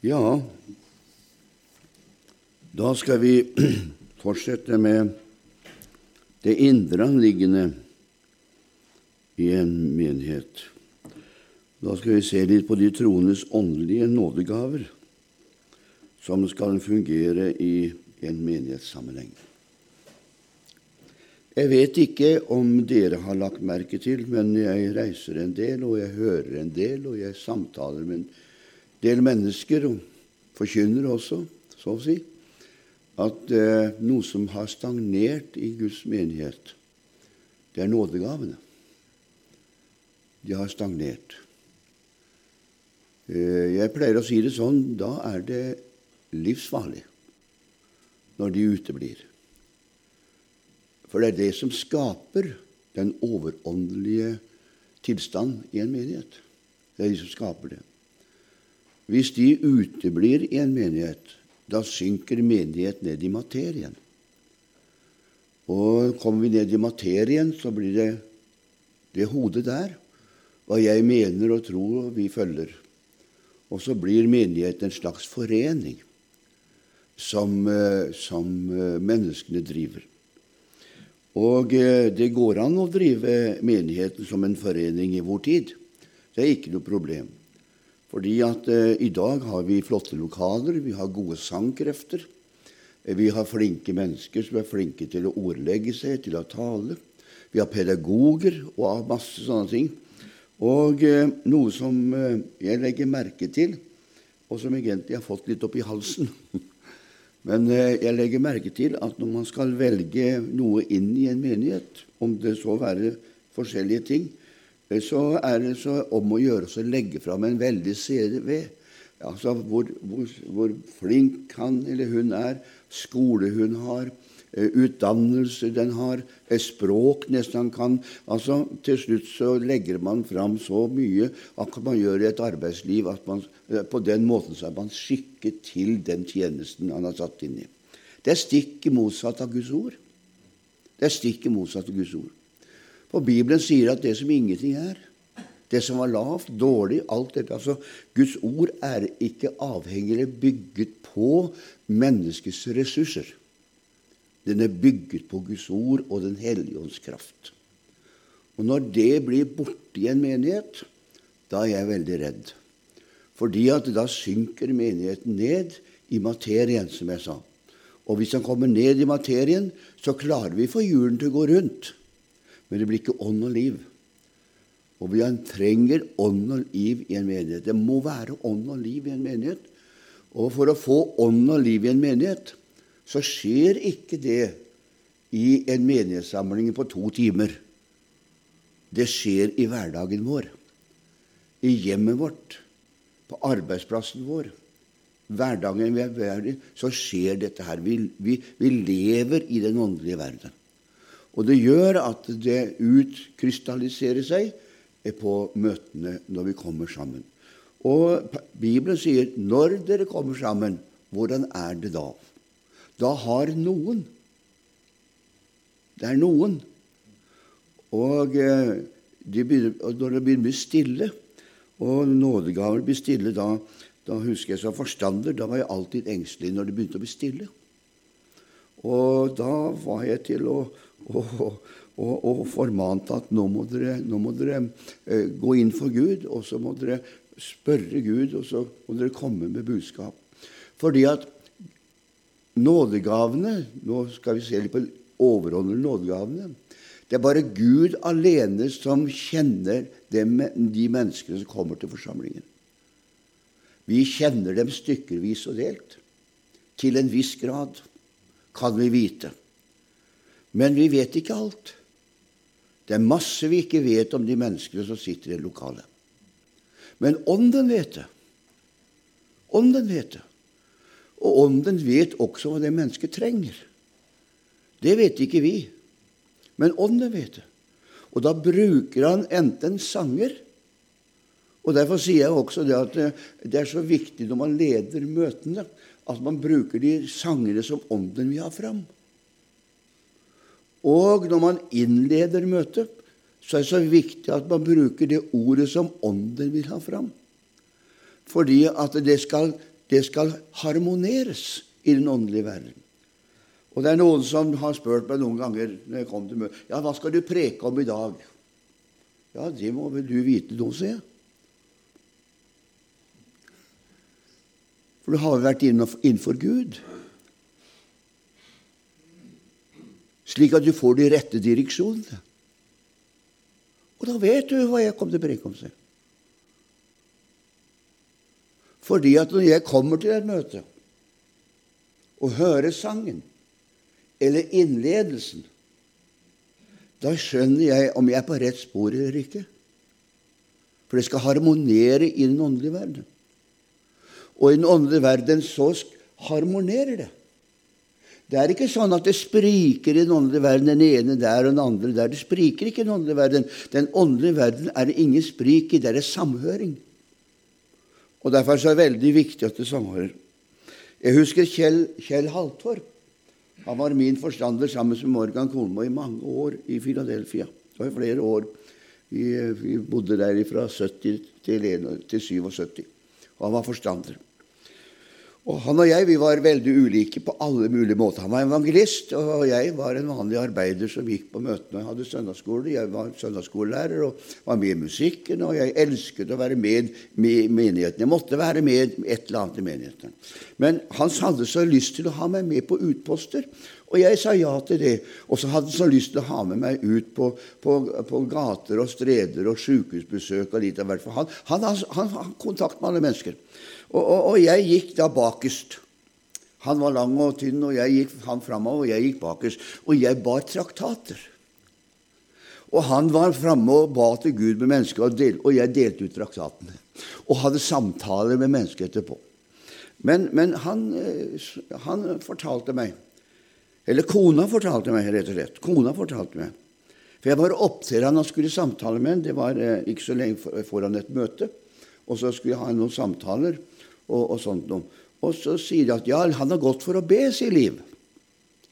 Ja, da skal vi fortsette med det indre anliggende i en menighet. Da skal vi se litt på de troendes åndelige nådegaver som skal fungere i en menighetssammenheng. Jeg vet ikke om dere har lagt merke til, men jeg reiser en del, og jeg hører en del, og jeg samtaler med del mennesker, og forkynnere også, så å si, at eh, noe som har stagnert i Guds menighet, det er nådegavene. De har stagnert. Eh, jeg pleier å si det sånn da er det livsfarlig når de uteblir. For det er det som skaper den overåndelige tilstand i en menighet. Det er de som skaper det. Hvis de uteblir i en menighet, da synker menighet ned i materien. Og kommer vi ned i materien, så blir det det hodet der, hva jeg mener og tror vi følger. Og så blir menigheten en slags forening som, eh, som eh, menneskene driver. Og eh, det går an å drive menigheten som en forening i vår tid. Det er ikke noe problem. Fordi at eh, i dag har vi flotte lokaler, vi har gode sangkrefter. Eh, vi har flinke mennesker som er flinke til å ordlegge seg, til å tale. Vi har pedagoger og masse sånne ting. Og eh, noe som eh, jeg legger merke til, og som egentlig har fått litt opp i halsen Men eh, jeg legger merke til at når man skal velge noe inn i en menighet, om det så være forskjellige ting, så er det så om å gjøre å legge fram en veldig CV. Altså hvor, hvor, hvor, flink han eller hun er, skole hun har, eh, utdannelse den har, språk nesten han kan. Altså Til slutt så legger man fram så mye at man gjør i et arbeidsliv at man, eh, på den måten så er man skikket til den tjenesten han har satt inn i. Det er stikk motsatt av Guds ord. Det er stikk motsatt av Guds ord. For Bibelen sier at det som ingenting er, det som var lavt, dårlig, alt dette altså Guds ord er ikke avhengig eller bygget på menneskets ressurser. Den er bygget på Guds ord og Den hellige ånds kraft. Og når det blir borte i en menighet, da er jeg veldig redd. Fordi at da synker menigheten ned i materien, som jeg sa. Og hvis han kommer ned i materien, så klarer vi for julen til å gå rundt men det blir ikke ånd og liv. Og vi trenger ånd og liv i en menighet. Det må være ånd og liv i en menighet. Og for å få ånd og liv i en menighet, så skjer ikke det i en menighetssamling på to timer. Det skjer i hverdagen vår, i hjemmet vårt, på arbeidsplassen vår. Hverdagen vi er i, så skjer dette her. Vi, vi, vi lever i den åndelige verden. Og det gjør at det utkrystalliserer seg på møtene når vi kommer sammen. Og Bibelen sier når dere kommer sammen, hvordan er det da? Da har noen Det er noen. Og, eh, de begynner, når det begynner å bli stille, og nådegaver blir stille, da, da husker jeg som forstander, da var jeg alltid engstelig når det begynte å bli stille. Og da var jeg til å og, og, og formante at nå må dere, nå må dere eh, gå inn for Gud, og så må dere spørre Gud, og så må dere komme med budskap. Fordi at nådegavene Nå skal vi se litt på overordnede nådegavene. Det er bare Gud alene som kjenner dem, de menneskene som kommer til forsamlingen. Vi kjenner dem stykkevis og delt. Til en viss grad kan vi vite. Men vi vet ikke alt. Det er masse vi ikke vet om de menneskene som sitter i lokalet. Men Ånden vet det. Ånden vet det. Og Ånden vet også hva det mennesket trenger. Det vet ikke vi, men Ånden vet det. Og da bruker han enten sanger og Derfor sier jeg også det at det er så viktig når man leder møtene, at man bruker de sangene som Ånden vil ha fram. Og når man innleder møtet, så er det så viktig at man bruker det ordet som Ånden vil ha fram. Fordi at det skal det skal harmoneres i den åndelige verden. Og det er noen som har spurt meg noen ganger når jeg kom til møtet, ja, hva skal du preke om i dag? Ja, det må vel du vite nå, sier jeg. For du har jo vært innenfor Gud. Slik at du får de rette direksjonene. Og da vet du hva jeg kom til å preke om. Seg. Fordi at når jeg kommer til et møte og hører sangen eller innledelsen, da skjønner jeg om jeg er på rett spor eller ikke. For det skal harmonere i den åndelige verden. Og i den åndelige verden så harmonerer det. Det er ikke sånn at det spriker i den åndelige verden, den ene der og den andre der. Det spriker ikke i den åndelige verden. Den åndelige verden er det ingen sprik i, det er samhøring. Og Derfor er det veldig viktig at det samhører. Jeg husker Kjell, Kjell Haltorp. Han var min forstander sammen med Morgan Kolmo i mange år i Philadelphia. Det var i flere år. Vi, vi bodde der fra 70 til, til 77. Og han var forstander. Og Han og jeg vi var veldig ulike på alle mulige måter. Han var evangelist, og jeg var en vanlig arbeider som gikk på møtene. Jeg hadde søndagsskole, jeg var søndagsskolelærer og var med i musikken. Og jeg elsket å være med i menigheten. Jeg måtte være med et eller annet i menigheten. Men han hadde så lyst til å ha meg med på utposter, og jeg sa ja til det. Og så hadde han så lyst til å ha med meg ut på, på, på gater og streder og sykehusbesøk og litt av hvert. Han, han, han, han kontakt med alle mennesker. Og, og, og, jeg gikk da bakerst. Han var lang og tynn, og jeg gikk han framover, og jeg gikk bakerst. Og jeg bar traktater. Og han var framme og ba til Gud med mennesker, og, del, og jeg delte ut traktatene. Og hadde samtaler med mennesker etterpå. Men, men han, eh, han, fortalte meg Eller kona fortalte meg, rett og slett. Kona fortalte meg. For jeg var opp til han og skulle samtale med ham. Det var eh, ikke så lenge foran et møte. Og så skulle jeg ha noen samtaler og, og sånt noe. Og så sier de at ja, han har gått for å be, sier Liv.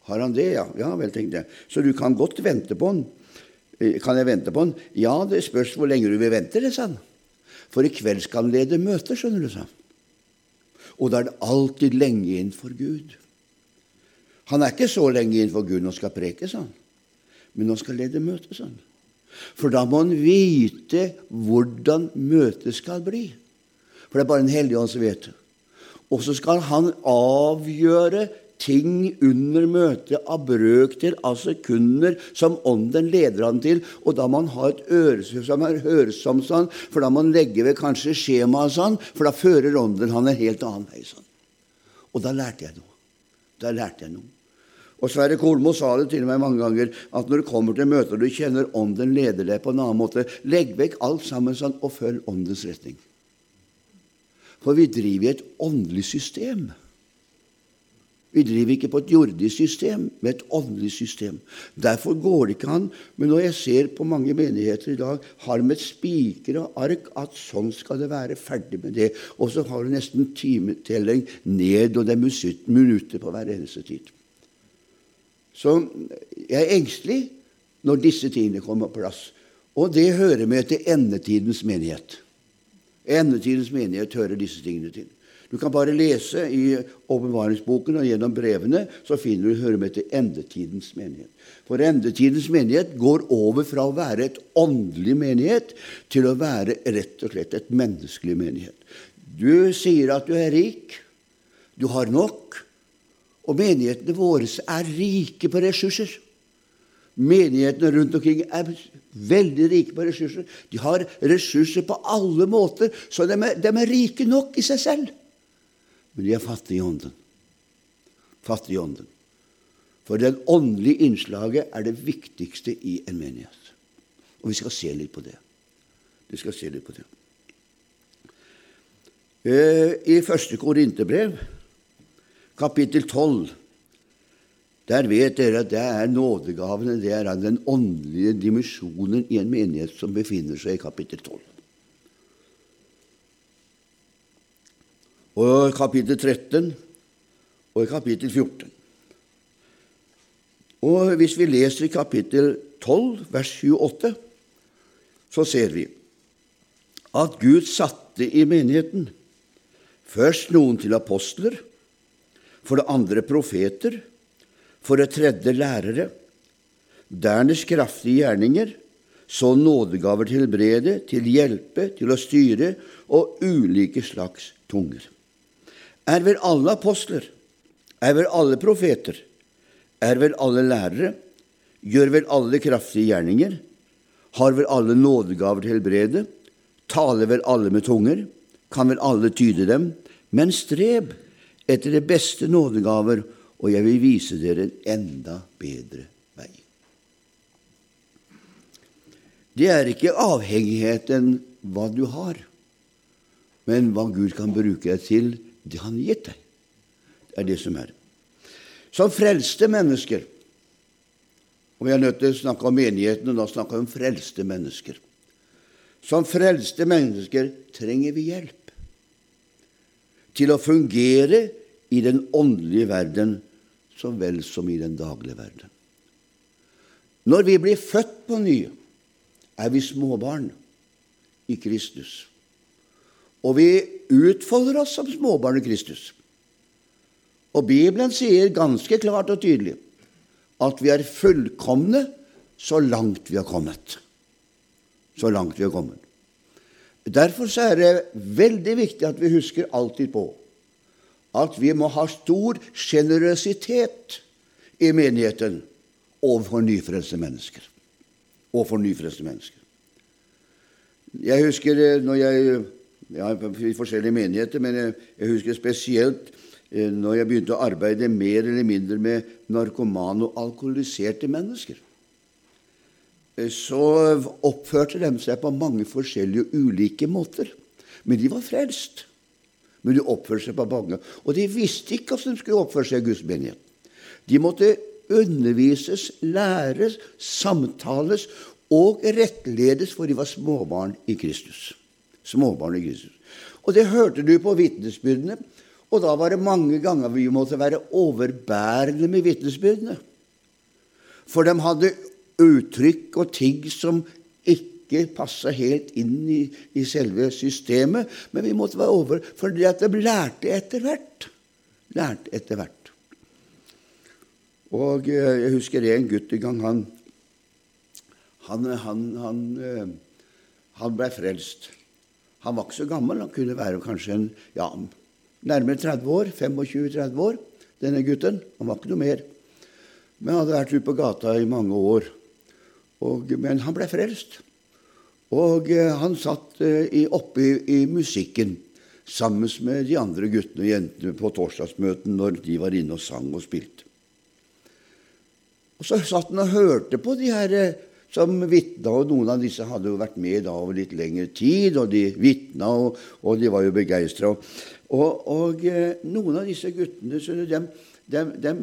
Har han det, ja? Ja vel, tenkte jeg. Så du kan godt vente på han. Eh, kan jeg vente på han? Ja, det spørs hvor lenge du vil vente, det, sa han. For i kveld skal han lede møter, skjønner du, sa han. Og da er det alltid lenge inn for Gud. Han er ikke så lenge inn for Gud når han skal preke, sa han. Men han skal lede møter, sa han. For da må han vite hvordan møtet skal bli. For det er bare en hellige ånd som vet det. Og så skal han avgjøre ting under møtet av brøkdeler av sekunder som ånden leder han til. Og da må han ha et øre som er hørsomt, sånn, for da må han legge ved kanskje skjemaet sånn, for da fører ånden han en helt annen vei. sånn. Og da lærte jeg noe. Da lærte jeg noe. Og Sverre Kolmo sa det til meg mange ganger, at når du kommer til møter og du kjenner ånden leder deg på en annen måte, legg vekk alt sammen sånn, og følg åndens retning. For vi driver i et åndelig system. Vi driver ikke på et jordisk system, men et åndelig system. Derfor går det ikke an. Men når jeg ser på mange menigheter i dag, har de et spiker og ark at sånn skal det være, ferdig med det. Og så har du nesten timetelling ned, og det er minutter på hver eneste tid. Så jeg er engstelig når disse tingene kommer på plass. Og det hører med til endetidens menighet. Endetidens menighet hører disse tingene til. Du kan bare lese i åpenbaringsboken og gjennom brevene, så finner du høre med til endetidens menighet. For endetidens menighet går over fra å være et åndelig menighet til å være rett og slett et menneskelig menighet. Du sier at du er rik. Du har nok. Og menighetene våre er rike på ressurser. Menighetene rundt omkring er veldig rike på ressurser. De har ressurser på alle måter, så de er, de er rike nok i seg selv. Men de er fattige i ånden. Fattige i ånden. For det åndelige innslaget er det viktigste i en menighet. Og vi skal se litt på det. Vi skal se litt på det. Eh, I første Korinterbrev, kapittel 12 der vet dere at det er nådegavene, det er den åndelige dimensjonen i en menighet som befinner seg i kapittel 12. Og kapittel 13 og kapittel 14. Og hvis vi leser i kapittel 12, vers 28, så ser vi at Gud satte i menigheten Først noen til apostler, for det andre profeter, for det tredje lærere, dernest kraftige gjerninger, så nådegaver til brede, til hjelpe, til å styre og ulike slags tunger. Er vel alle apostler? Er vel alle profeter? Er vel alle lærere? Gjør vel alle kraftige gjerninger? Har vel alle nådegaver til helbrede? Taler vel alle med tunger? Kan vel alle tyde dem? Men streb etter de beste nådegaver, og jeg vil vise dere en enda bedre vei. Det er ikke avhengigheten hva du har, men hva Gud kan bruke deg til, det Han har gitt deg. Det er det som er. Som frelste mennesker og Vi er nødt til å snakke om menigheten, og da snakker vi om frelste mennesker. Som frelste mennesker trenger vi hjelp til å fungere i den åndelige verden så vel som i den daglige verden. Når vi blir født på ny, er vi småbarn i Kristus. Og vi utfolder oss som småbarn i Kristus. Og Bibelen sier ganske klart og tydelig at vi er fullkomne så langt vi har kommet. Så langt vi har kommet. Derfor er det veldig viktig at vi husker alltid på at vi må ha stor sjenerøsitet i menigheten overfor nyfrelste mennesker. Overfor nyfrelste mennesker. Jeg husker eh, når jeg ja, i forskjellige menigheter, men jeg, jeg husker spesielt Eh, når jeg begynte å arbeide mer eller mindre med narkomane og alkoholiserte mennesker, eh, så oppførte de seg på mange forskjellige ulike måter. Men de var frelst. Men de oppførte seg på bange. Og de visste ikke hvordan de skulle oppføre seg i Guds menighet. De måtte undervises, læres, samtales og rettledes, for de var småbarn i Kristus. Småbarn i Kristus. Og det hørte du på vitnesbyrdene. Og da var det mange ganger vi måtte være overbærende med vitnesbyrdene. For de hadde uttrykk og ting som ikke passa helt inn i, i, selve systemet. Men vi måtte være over, for at de lærte etter hvert. Lærte etter hvert. Og eh, jeg husker en gutt en gang han han, han, han, eh, han ble frelst. Han var ikke så gammel. Han kunne være kanskje en ja, nærmere 30 år, 25-30 år, denne gutten. Han var ikke noe mer. Men han hadde vært ute på gata i mange år. Og, men han ble frelst. Og eh, han satt eh, oppe i, musikken sammen med de andre guttene og jentene på torsdagsmøten når de var inne og sang og spilte. Og Så satt han og hørte på de her eh, som vitna, og noen av disse hadde jo vært med da over litt lengre tid, og de vitna, og, og de var jo begeistra. Og, og eh, noen av disse guttene de, de, de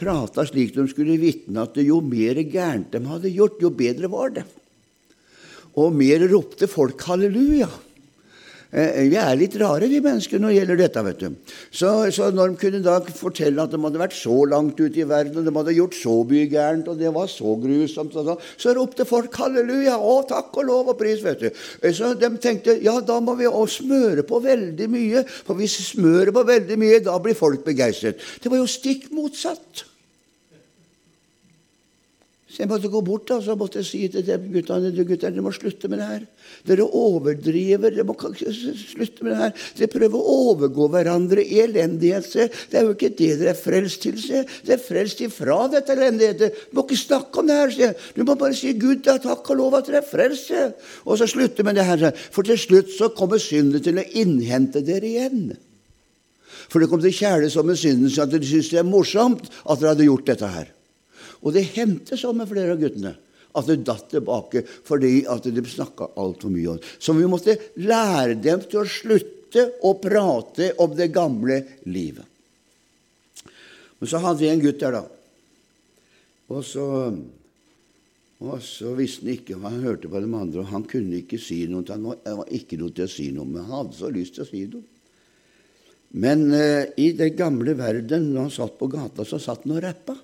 prata slik de skulle vitne, at jo mer gærent de hadde gjort, jo bedre var det. Og mer ropte folk halleluja. Eh, vi er litt rare, vi mennesker, når det gjelder dette. vet du. Så, så, når de kunne da fortelle at de hadde vært så langt ute i verden, og de hadde gjort så mye gærent, og det var så grusomt, så, så ropte folk halleluja, å takk og lov og pris. vet du. Eh, så de tenkte ja, da må vi også smøre på veldig mye, for hvis vi smører på veldig mye, da blir folk begeistret. Det var jo stikk motsatt. Så jeg måtte gå bort og så måtte jeg si til dem guttene gutter, dere må slutte med det her. Dere overdriver. Dere må slutte med det her. Dere prøver å overgå hverandre i elendighet. Se. Det er jo ikke det dere er frelst til. Se. Dere er frelst ifra dette elendigheten. Du må ikke snakke om det her. Se. Du må bare si Gud, da, takk og lov at dere er frelst. Se. Og så slutte med det her. For til slutt så kommer synden til å innhente dere igjen. For det kom til kjæle som en synden, så at dere syntes det er morsomt at dere hadde gjort dette her. Og det hendte sånn med flere av guttene at det datt tilbake fordi at de snakka altfor mye om. Så vi måtte lære dem til å slutte å prate om det gamle livet. Men så hadde vi en gutt der, da. Og så, og så visste han ikke han hørte på de andre, og han kunne ikke si noe. Han var ikke noe til å si noe, men han hadde så lyst til å si noe. Men uh, i den gamle verden, når han satt på gata, så satt han og rappa.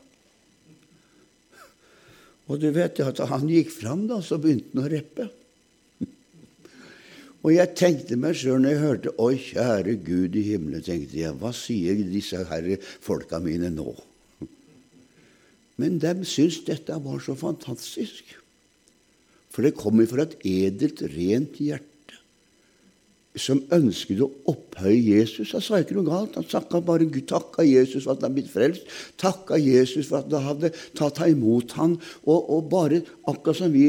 Og du vet at da han gikk fram, da, så begynte han å reppe. Og jeg tenkte meg sjøl når jeg hørte Å, kjære Gud i himmelen', tenkte jeg, hva sier disse herre folka mine nå? Men de syntes dette var så fantastisk. For det kom fra et edelt, rent hjerte som ønsket å opphøye Jesus. Han sa ikke noe galt. Han takka bare Gud, takka Jesus for at han hadde blitt frelst. Takka Jesus for at han hadde tatt imot han, og, og, bare akkurat som vi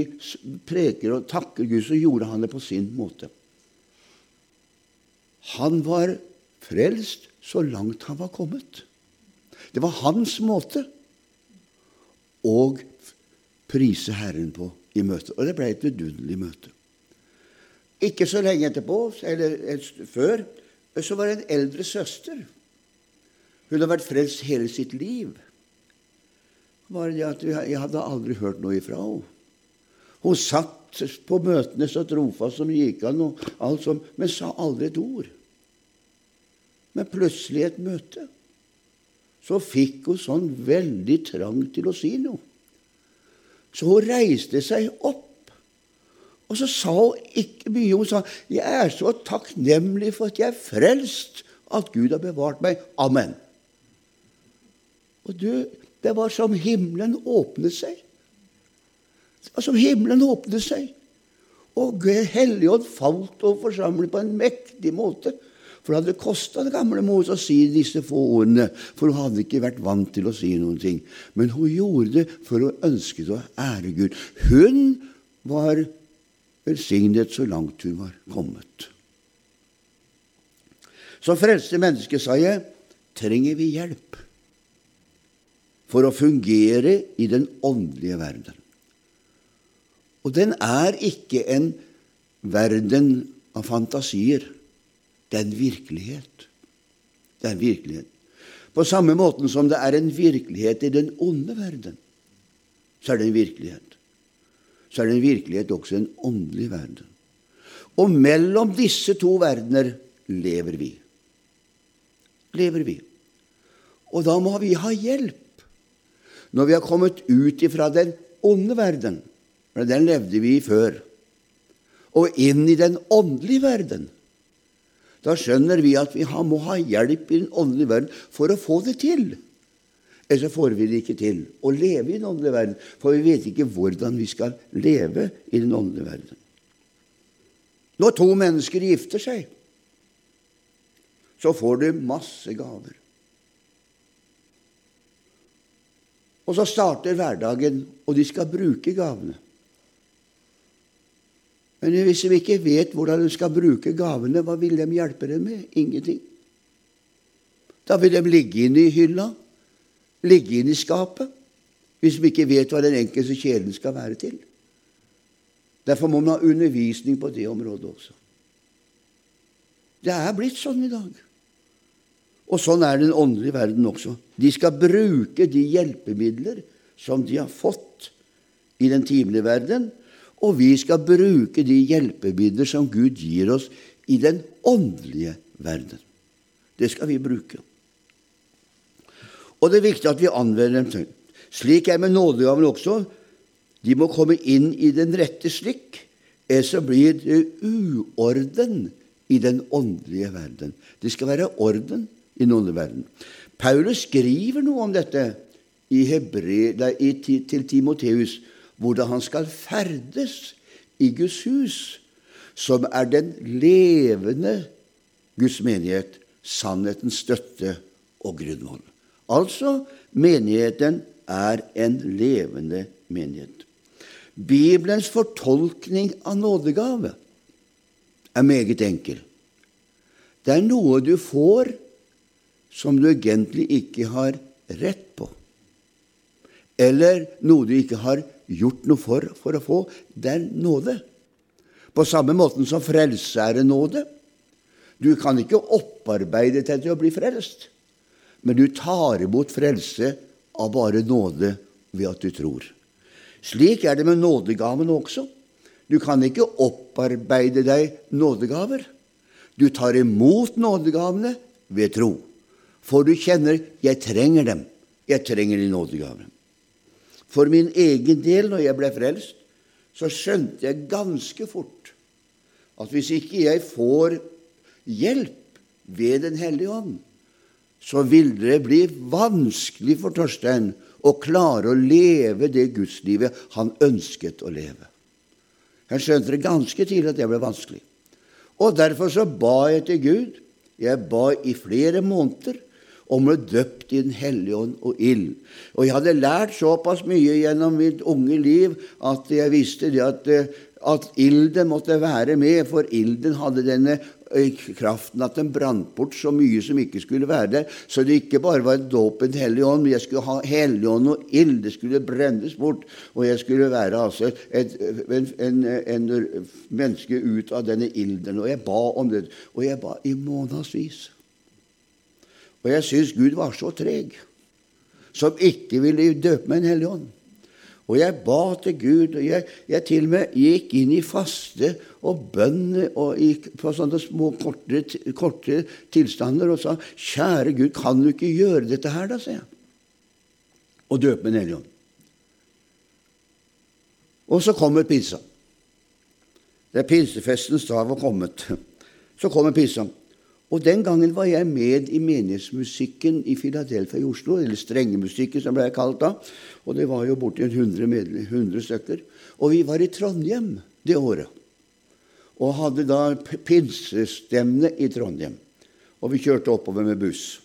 preker og takker Gud, så gjorde han det på sin måte. Han var frelst så langt han var kommet. Det var hans måte å prise Herren på i møtet. Og det ble et vidunderlig møte. Ikke så lenge etterpå, eller før, så var det en eldre søster. Hun hadde vært frelst hele sitt liv. Bare det at Jeg hadde aldri hørt noe ifra henne. Hun satt på møtene så trofast som gikk an, og alt som, men sa aldri et ord. Men plutselig et møte så fikk hun sånn veldig trang til å si noe. Så hun reiste seg opp og så sa hun ikke mye. Hun sa, 'Jeg er så takknemlig for at jeg er frelst, at Gud har bevart meg. Amen.' Og du, det var som himmelen åpnet seg. Det var som himmelen åpnet seg. Og Helligånd falt over forsamlingen på en mektig måte. For det hadde kosta det gamle mor å si disse få ordene, for hun hadde ikke vært vant til å si noen ting. Men hun gjorde det for hun ønsket å ære Gud. Hun var velsignet så langt hun var kommet. Som frelste menneske, sa jeg, trenger vi hjelp for å fungere i den åndelige verden. Og den er ikke en verden av fantasier. Det er en virkelighet. Det er en virkelighet. På samme måten som det er en virkelighet i den onde verden, så er det en virkelighet så er det en virkelighet også en åndelig verden. Og mellom disse to verdener lever vi. Lever vi. Og da må vi ha hjelp når vi har kommet ut ifra den onde verden, for den levde vi i før, og inn i den åndelige verden. Da skjønner vi at vi må ha hjelp i den åndelige verden for å få det til. Ellers får vi det ikke til å leve i den åndelige verden, for vi vet ikke hvordan vi skal leve i den åndelige verden. Når to mennesker gifter seg, så får du masse gaver. Og så starter hverdagen, og de skal bruke gavene. Men hvis de ikke vet hvordan de skal bruke gavene, hva vil de hjelpe dem med? Ingenting. Da vil de ligge inne i hylla ligge inn i skapet hvis vi ikke vet hva den enkelte kjelen skal være til. Derfor må man ha undervisning på det området også. Det er blitt sånn i dag. Og sånn er den åndelige verden også. De skal bruke de hjelpemidler som de har fått i den timelige verden, og vi skal bruke de hjelpemidler som Gud gir oss i den åndelige verden. Det skal vi bruke. Og det er viktig at vi anvender dem. Slik er med nådegavene også. De må komme inn i den rette slikk, ellers blir det uorden i den åndelige verden. Det skal være orden i den åndelige verden. Paulus skriver noe om dette i Hebre, i, til Timoteus, hvordan han skal ferdes i Guds hus, som er den levende Guds menighet, sannhetens støtte og grunnvoll. Altså menigheten er en levende menighet. Bibelens fortolkning av nådegave er meget enkel. Det er noe du får som du egentlig ikke har rett på, eller noe du ikke har gjort noe for for å få. Det er nåde. På samme måten som frelse er nåde. Du kan ikke opparbeide deg til å bli frelst men du tar imot frelse av bare nåde ved at du tror. Slik er det med nådegaven også. Du kan ikke opparbeide deg nådegaver. Du tar imot nådegavene ved tro. For du kjenner 'jeg trenger dem'. Jeg trenger de nådegavene. For min egen del, når jeg ble frelst, så skjønte jeg ganske fort at hvis ikke jeg får hjelp ved Den hellige ånd, så vil det bli vanskelig for Torstein å klare å leve det gudslivet han ønsket å leve. Jeg skjønte det ganske tidlig at det ble vanskelig. Og derfor så ba jeg til Gud. Jeg ba i flere måneder om å bli døpt i Den hellige ånd og ild. Og jeg hadde lært såpass mye gjennom mitt unge liv at jeg visste det at, at ilden måtte være med, for ilden hadde denne kraften at den brant bort så mye som ikke skulle være der. Så det ikke bare var dåpen Hellig Ånd, men jeg skulle ha Hellig Ånd og ild. Det skulle brennes bort. Og jeg skulle være altså et, en, en, en, menneske ut av denne ilden. Og jeg ba om det. Og jeg ba i månedsvis. Og jeg syns Gud var så treg som ikke ville døpe meg en hellig ånd. Og jeg ba til Gud, og jeg, jeg til og med gikk inn i faste og bønn og gikk på sånne små, korte, korte tilstander og sa, 'Kjære Gud, kan du ikke gjøre dette her, da?' sa jeg. Og døpe med hellige. Og så kommer pinsa. Det er pinsefestens dag var kommet. Så kommer pinsa. Og Den gangen var jeg med i menighetsmusikken i Philadelphia i Oslo, eller strengemusikken som ble kalt da. Og det var jo borti 100, 100 stykker. Og vi var i Trondheim det året. Og hadde da pinsestevne i Trondheim. Og vi kjørte oppover med buss.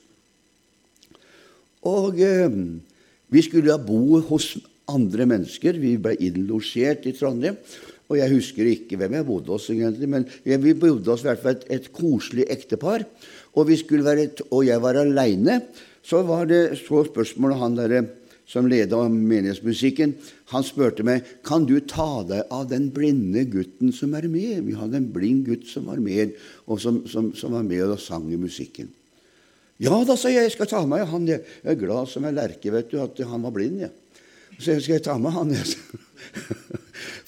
Og eh, vi skulle da bo hos andre mennesker. Vi ble innlosjert i Trondheim. Og jeg husker ikke hvem jeg bodde hos, egentlig, men vi bodde hos i hvert fall et, et koselig ektepar. Og, et, og, jeg var aleine. Så var det så spørsmålet han der, som leda menighetsmusikken, han spurte meg kan du ta deg av den blinde gutten som er med. Vi hadde en blind gutt som var med, og som, som, som var med og sang i musikken. Ja da, sa jeg, jeg skal ta med han. Jeg er glad som en lerke vet du, at han var blind. Ja. Så jeg skal ta med han.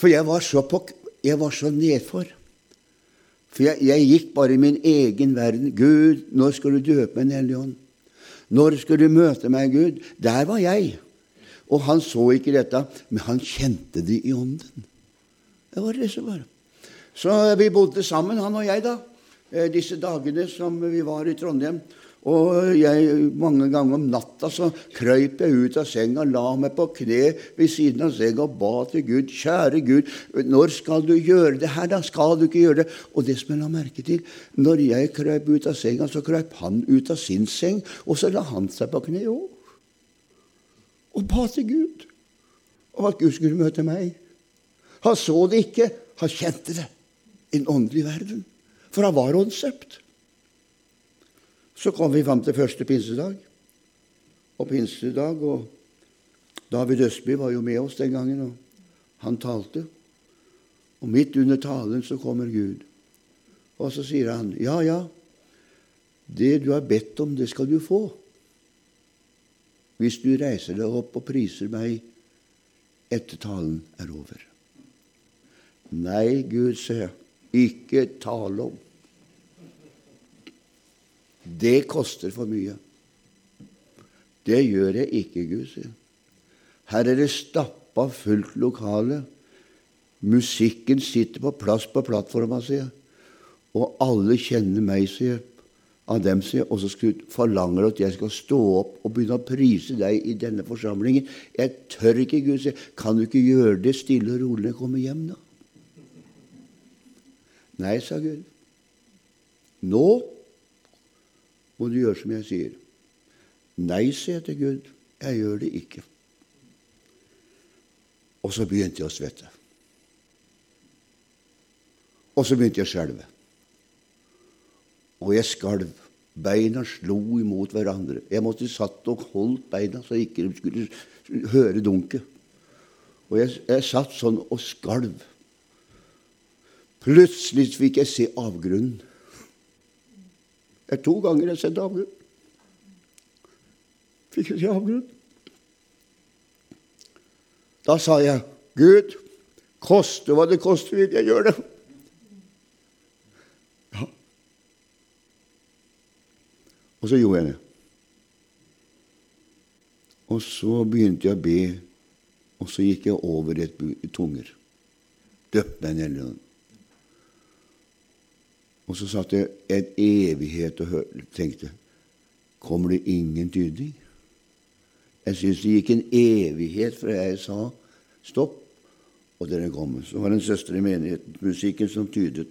For jeg var så, på, jeg var så nedfor. For jeg, jeg, gikk bare i min egen verden. Gud, når skal du døpe meg, Den hellige ånd? Når skal du møte meg, Gud? Der var jeg. Og han så ikke dette, men han kjente det i ånden. Det var det som var. Så vi bodde sammen, han og jeg, da, eh, disse dagene som vi var i Trondheim. Og jeg, mange ganger om natta så krøyp jeg ut av senga, la meg på kne ved siden av senga og ba til Gud. Kjære Gud, når skal du gjøre det her, da? Skal du ikke gjøre det? Og det som jeg la merke til, når jeg krøyp ut av senga, så krøyp han ut av sin seng, og så la han seg på kne òg. Og ba til Gud om at Gud skulle møte meg. Han så det ikke, han kjente det i den åndelige verden. For han var åndsøpt. Så kom vi fram til første pinsedag. Og pinsedag, og David Østby var jo med oss den gangen, og han talte. Og midt under talen så kommer Gud, og så sier han, 'Ja, ja, det du har bedt om, det skal du få.' Hvis du reiser deg opp og priser meg etter talen er over. Nei, Gud, sier jeg, ikke tale om. Det koster for mye. Det gjør jeg ikke, Gud, sier Her er det stappa fullt lokale. Musikken sitter på plass på plattforma, sier Og alle kjenner meg, sier av dem, sier Og så forlanger at jeg skal stå opp og begynne å prise deg i denne forsamlingen. Jeg tør ikke, Gud, sier Kan du ikke gjøre det stille og rolig når jeg kommer hjem, da? Nei, sa Gud. Nå må du gjøre som jeg sier. Nei, sier jeg til Gud. Jeg gjør det ikke. Og så begynte jeg å svette. Og så begynte jeg å skjelve. Og jeg skalv. Beina slo imot hverandre. Jeg måtte satt og holdt beina så jeg ikke skulle høre dunket. Og jeg, jeg satt sånn og skalv. Plutselig fikk jeg se avgrunnen. Det er to ganger jeg har sett avgrunn. Fikk jeg se avgrunn. Da sa jeg, 'Gud, koste hva det koster, vil jeg gjøre det.' Ja. Og så gjorde jeg det. Og så begynte jeg å be, og så gikk jeg over i tunger. Døpt meg i hellig Og så satt jeg en evighet og tenkte Kommer det ingen tydning? Jeg syns det gikk en evighet fra jeg sa stopp, og dere kom. Så var det en søster i menigheten, musikken, som tydet.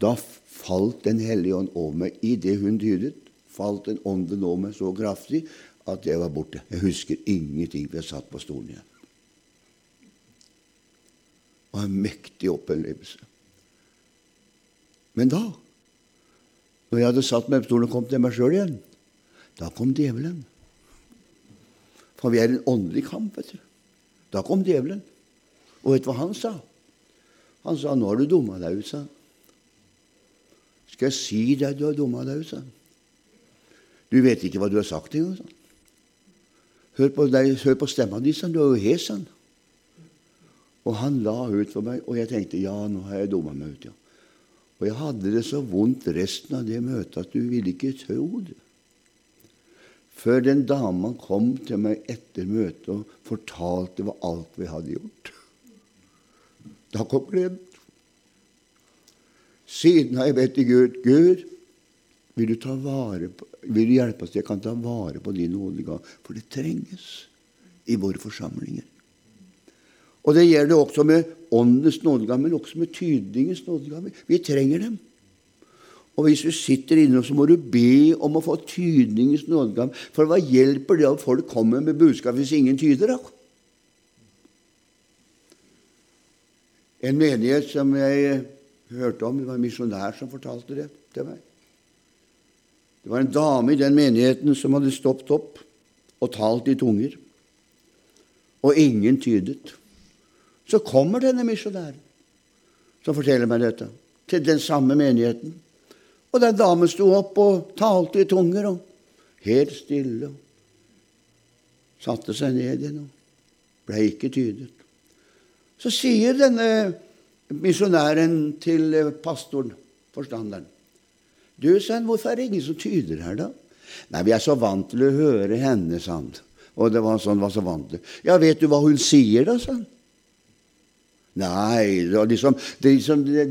Da falt Den hellige ånd over meg. I det hun tydet, falt den ånden over meg så kraftig at jeg var borte. Jeg husker ingenting, for jeg satt på stolen igjen. Det var en mektig opplevelse. Men da, når jeg hadde satt meg på stolen og kom til meg sjøl igjen, da kom djevelen. For vi er i en åndelig kamp, vet du. Da kom djevelen. Og vet du hva han sa? Han sa 'Nå har du dumma deg ut', sa han. Skal jeg si deg du har dumma deg ut, sa han. Du vet ikke hva du har sagt engang, sa han. Hør på, deg, hør på stemma di, sa han. Du er jo hes, sa han. Og han la ut for meg, og jeg tenkte ja, nå har jeg dumma meg ut, ja. Og jeg hadde det så vondt resten av det møtet at du ville ikke tro det. Før den dama kom til meg etter møtet og fortalte hva alt vi hadde gjort. Da kom gleden. Siden har jeg bedt til Gud Gud, vil du, ta vare på, vil du hjelpe oss til jeg kan ta vare på din nådegave? For det trenges i våre forsamlinger. Og det gjelder også med åndens nådegave, men også med tydningens nådegave. Vi trenger dem. Og hvis du sitter inne, så må du be om å få tydningens nådegave. For hva hjelper det at folk kommer med budskap hvis ingen tyder? da? En menighet som jeg hørte om, det var en misjonær som fortalte det til meg. Det var en dame i den menigheten som hadde stoppet opp og talt i tunger, og ingen tydet. Så kommer denne misjonæren som forteller meg dette, til den samme menigheten. Og den damen sto opp og talte i tunger, og helt stille. og Satte seg ned igjen og ble ikke tydet. Så sier denne misjonæren til pastoren, forstanderen Du, han, hvorfor er det ingen som tyder her, da? Nei, vi er så vant til å høre henne, sa han. Og det var sånn, var så vant til. Ja, vet du hva hun sier, da, sa han. Nei, det var liksom, det, liksom det,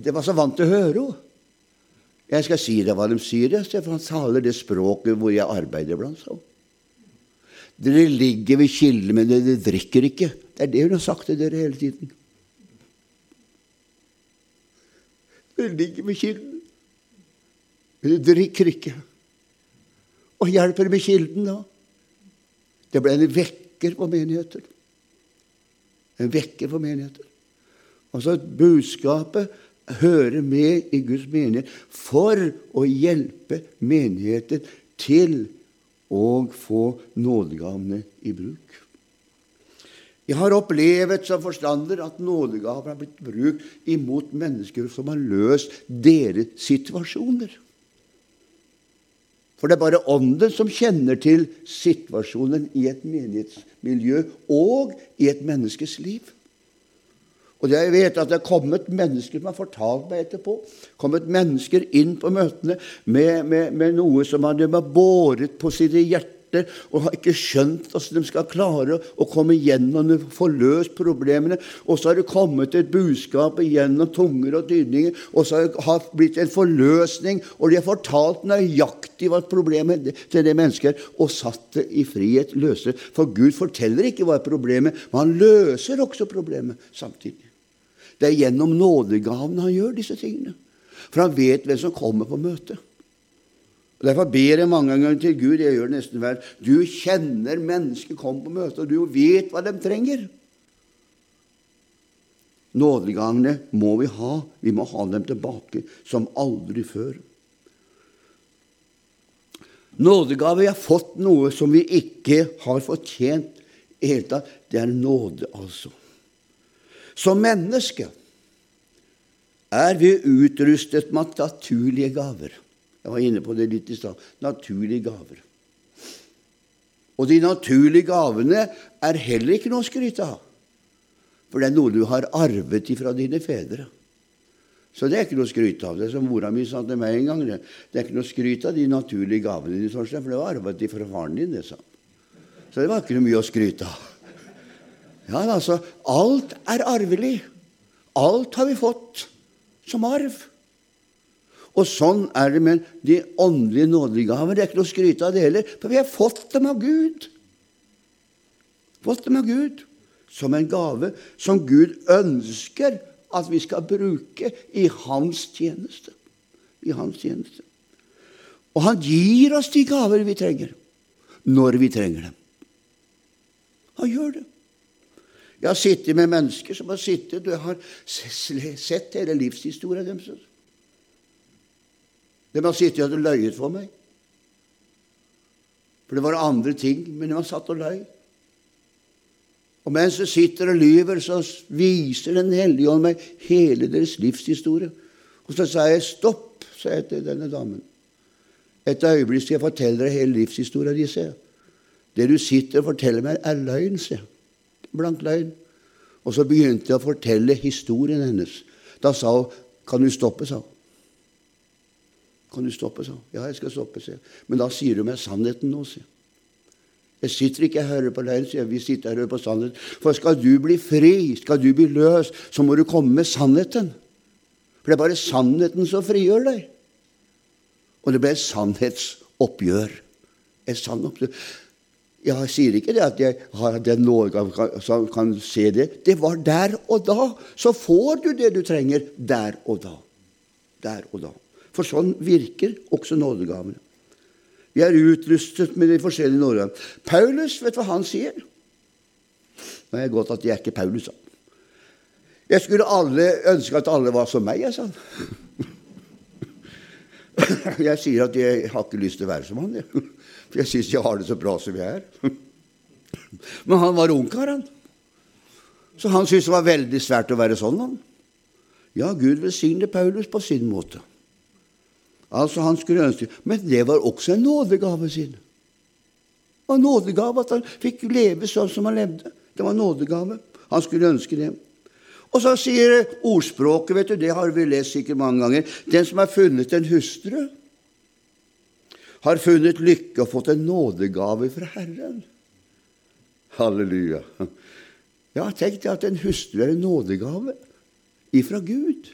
det, var så vant til å høre henne. Jeg skal si deg hva de sier, for han taler det språket hvor jeg arbeider blant. Så. Dere ligger ved kilden, men dere drikker ikke. Det er det hun har sagt til dere hele tiden. Dere ligger ved kilden, men dere drikker ikke. Og hjelper med kilden, da? Det ble en vekker på menigheter. En vekker for menigheter. Altså at budskapet hører med i Guds menighet for å hjelpe menigheter til å få nådegavene i bruk. Jeg har opplevd som forstander at nådegaver har blitt brukt imot mennesker som har løst deres situasjoner. For det er bare Ånden som kjenner til situasjonen i et menighetsmiljø og i et menneskes liv. Og jeg vet at det er kommet mennesker som har fortalt meg etterpå, kommet mennesker inn på møtene med, med, med noe som de har båret på sine hjerter og har ikke skjønt hvordan de skal klare å komme gjennom og få løst problemene. Og så har det kommet et budskap gjennom tunger og tydninger, og så har det blitt en forløsning, og de har fortalt nøyaktig hva problemet til det mennesket og satt det i frihet, løse For Gud forteller ikke hva er problemet, men han løser også problemet samtidig. Det er gjennom nådegaven han gjør disse tingene. For han vet hvem som kommer på møtet. Og Derfor ber jeg mange ganger til Gud. Jeg gjør det nesten hver. Du kjenner mennesker kommer på møte, og du vet hva de trenger. Nådegavene må vi ha. Vi må ha dem tilbake som aldri før. Nådegave Vi har fått noe som vi ikke har fortjent i hele tatt. Det er nåde, altså. Som menneske er vi utrustet med naturlige gaver. Jeg var inne på det litt i stad. Naturlige gaver. Og de naturlige gavene er heller ikke noe å skryte av. For det er noe du har arvet ifra dine fedre. Så det er ikke noe å skryte av. Det er som mora mi sa til meg en gang, det, det er ikke noe å skryte av de naturlige gavene dine, for det var arvet ifra faren din. det sa Så det var ikke noe mye å skryte av. Ja, altså, alt er arvelig. Alt har vi fått. som arv. Og sånn er det med de åndelige nådegaver. Det er ikke noe å skryte av det heller, for vi har fått dem av Gud. Fått dem av Gud som en gave som Gud ønsker at vi skal bruke i Hans tjeneste. I Hans tjeneste. Og Han gir oss de gaver vi trenger, når vi trenger dem. Han gjør det. Jeg har sittet med mennesker som har sittet og har sett hele livshistorien deres. De har sittet og løyet for meg. For det var andre ting, men de har satt og løy. Og mens de sitter og lyver, så viser Den hellige ånd meg hele deres livshistorie. Og så sa jeg stopp, sa jeg til denne damen. Et øyeblikk skal jeg fortelle deg hele livshistorien din. Det du sitter og forteller meg, er løgn, sier jeg. Blank løgn. Og så begynte jeg å fortelle historien hennes. Da sa hun, 'Kan du stoppe', sa hun. Kan du stoppe, sa. Ja, jeg skal stoppe, sa. Men da sier du meg sannheten nå, sier jeg. Jeg sitter ikke og hører på løgn, sier jeg. Vi sitter og hører på sannheten. For skal du bli fri, skal du bli løs, så må du komme med sannheten. For det er bare sannheten som frigjør deg. Og det ble et sannhetsoppgjør. Et sannoppgjør. Jeg sier ikke det at jeg har den nådegave som kan se det. Det var der og da. Så får du det du trenger der og da. Der og da. For sånn virker også nådegavene. Vi er utrustet med de forskjellige nådegavene. Paulus, vet du hva han sier? Nå er det godt at jeg er ikke Paulus, sa Jeg skulle alle ønske at alle var som meg, jeg, sa han. Jeg sier at jeg har ikke lyst til å være som han. Jeg. For jeg syns jeg har det så bra som jeg er. Men han var ungkar, han. Så han syntes det var veldig svært å være sånn, han. Ja, Gud velsigne Paulus på sin måte. Altså, han skulle ønske Men det var også en nådegave sin. En nådegave at han fikk leve sånn som han levde. Det var en nådegave. Han skulle ønske det. Og så sier ordspråket, vet du, det har vi lest sikkert mange ganger, den som har funnet en hustru, har funnet lykke og fått en nådegave fra Herren. Halleluja. Ja, tenk deg at en hustru er en nådegave ifra Gud.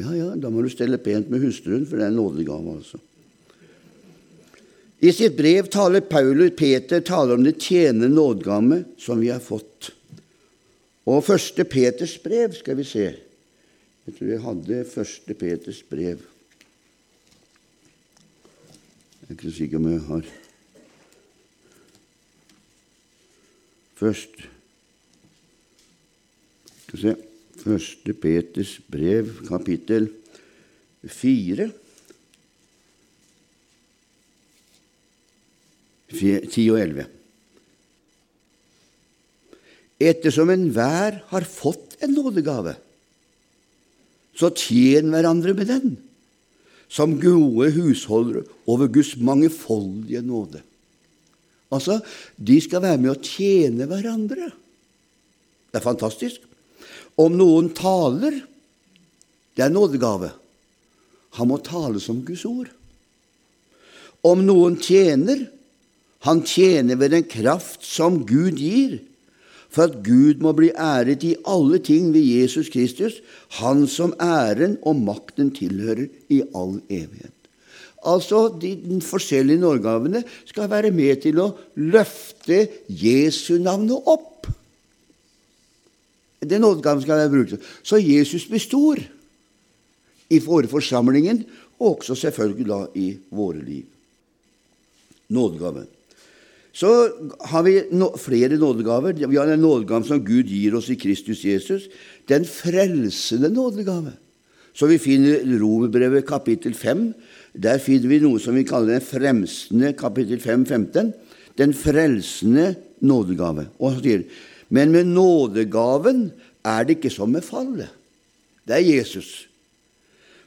Ja, ja, da må du stelle pent med hustruen, for det er en nådegave, altså. I sitt brev taler Paulus Peter taler om det tjenende nådegave som vi har fått. Og første Peters brev skal vi se. Jeg tror jeg hadde første Peters brev. Jeg er ikke sikker om jeg har Først Skal vi se Første Peters brev, kapittel fire. Ti og elleve. Ettersom enhver har fått en nådegave, så tjen hverandre med den som gode husholdere over Guds mangefoldige nåde. Altså, de skal være med å tjene hverandre. Det er fantastisk. Om noen taler, det er nådegave. Han må tale som Guds ord. Om noen tjener, han tjener ved den kraft som Gud gir for at Gud må bli æret i alle ting ved Jesus Kristus, Han som æren og makten tilhører i all evighet. Altså, De forskjellige nådegavene skal være med til å løfte Jesu navnet opp. Den nådegaven skal være brukt. Så Jesus blir stor i forsamlingen, og også selvfølgelig da i våre liv. Nådegave. Så har vi flere nådegaver. Vi har den nådegaven som Gud gir oss i Kristus Jesus. Den frelsende nådegave. Så vi finner Romerbrevet kapittel 5. Der finner vi noe som vi kaller den fremsende kapittel 5, 15. Den frelsende nådegave. Og han sier, Men med nådegaven er det ikke som med fallet. Det er Jesus.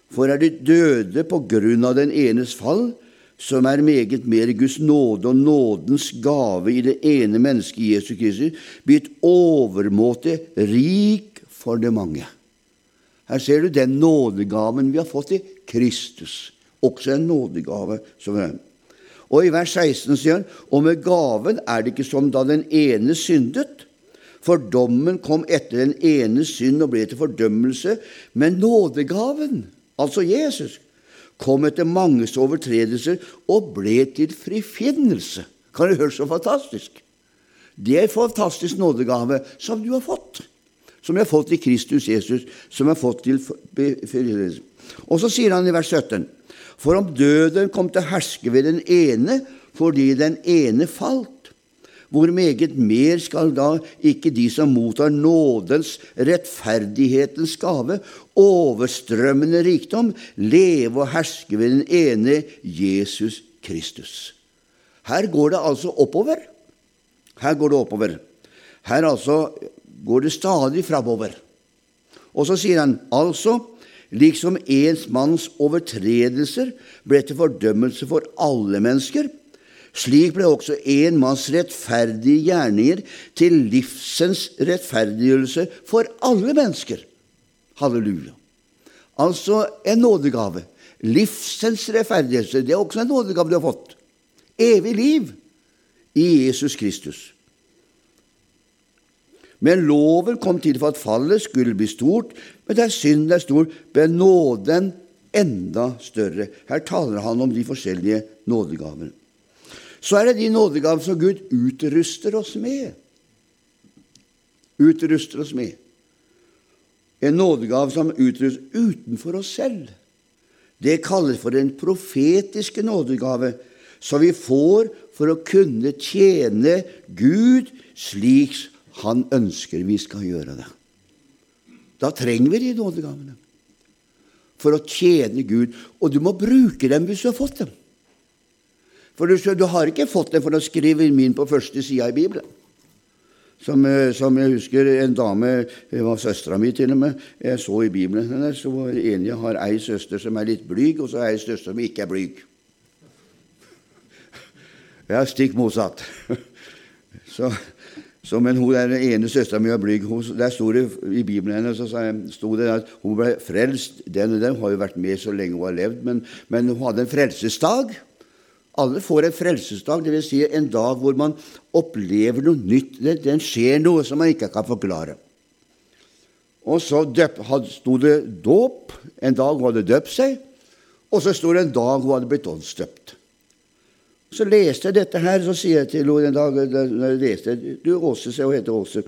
For er de døde på grunn av den enes fall, som er meget mer Guds nåde og nådens gave i det ene mennesket Jesus Kristus, blitt overmåte rik for det mange. Her ser du den nådegaven vi har fått i Kristus. Også en nådegave. som er. Og i vers 16 sier han og med gaven er det ikke som da den ene syndet, For dommen kom etter den ene synd og ble til fordømmelse, men nådegaven, altså Jesus, kom etter manges overtredelser og ble til frifinnelse. Kan du høre så fantastisk? Det er en fantastisk nådegave som du har fått. Som jeg har fått i Kristus Jesus, som jeg har fått til frifinnelse. Og så sier han i vers 17.: For om døden kom til å herske ved den ene fordi den ene falt, hvor meget mer skal da ikke de som mottar nådens, rettferdighetens gave, overstrømmende rikdom, leve og herske ved den ene Jesus Kristus? Her går det altså oppover. Her går det oppover. Her altså går det stadig framover. Og så sier han altså liksom ens manns overtredelser ble til fordømmelse for alle mennesker, slik ble også en manns rettferdige gjerninger til livsens rettferdiggjørelse for alle mennesker. Halleluja. Altså en nådegave. Livsens rettferdiggjørelse. Det er også en nådegave du har fått. Evig liv i Jesus Kristus. Men loven kom til for at fallet skulle bli stort, men der synden er stor, ble nåden enda større. Her taler han om de forskjellige nådegavene så er det de nådegaver som Gud utruster oss med. Utruster oss med. En nådegave som utruster utenfor oss selv. Det kalles for den profetiske nådegave, som vi får for å kunne tjene Gud slik Han ønsker vi skal gjøre det. Da trenger vi de nådegavene for å tjene Gud, og du må bruke dem hvis du har fått dem. For du, du har ikke fått det for å skrive inn på første sida i Bibelen. Som, eh, som, jeg husker en dame det var søstera mi til og med, jeg så i Bibelen hennes, så var enig jeg har ei søster som er litt blyg, og så ei søster som ikke er blyg. Ja, stikk motsatt. Så, så, men hun er den ene søstera mi er blyg. Hun, der sto det i Bibelen hennes så sto det at hun ble frelst. Den, den har jo vært med så lenge hun har levd, men, men hun hadde en frelsesdag. Alle får en frelsesdag, dvs. Si en dag hvor man opplever noe nytt. Det, det skjer noe som man ikke kan forklare. Og så sto det dåp, en dag hun hadde døpt seg, og så sto det en dag hun hadde blitt åndsdøpt. Så leste jeg dette her, så sier jeg til henne en dag når jeg leste, Du Åse, sier hun heter Åse.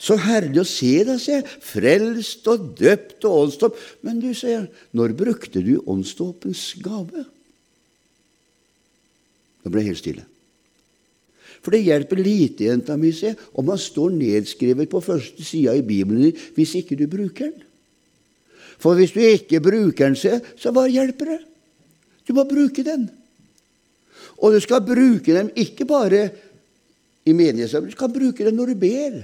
Så herlig å se deg, sier jeg. Frelst og døpt og åndsdåp. Men du, sier jeg, når brukte du åndsdåpens gave? Da ble jeg helt stille. For det hjelper lite, jenta mi, se, om man står nedskrevet på første sida i Bibelen hvis ikke du bruker den. For hvis du ikke bruker den, se, så hva hjelper det? Du må bruke den. Og du skal bruke den ikke bare i menighetsarbeid, du skal bruke den når du ber.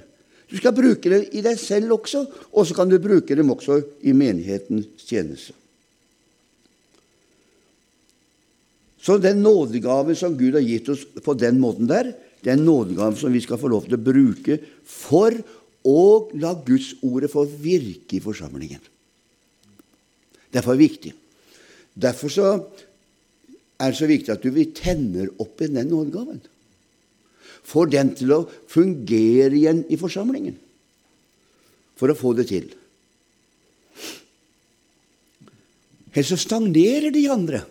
Du skal bruke den i deg selv også, og så kan du bruke dem også i menighetens tjeneste. Så den nådegaven som Gud har gitt oss på den måten der, det er en nådegave som vi skal få lov til å bruke for å la Guds ordet få virke i forsamlingen. Derfor er det viktig. Derfor så er det så viktig at du vil tenner opp i den nådegaven. Får den til å fungere igjen i forsamlingen. For å få det til. Ellers så stagnerer de andre.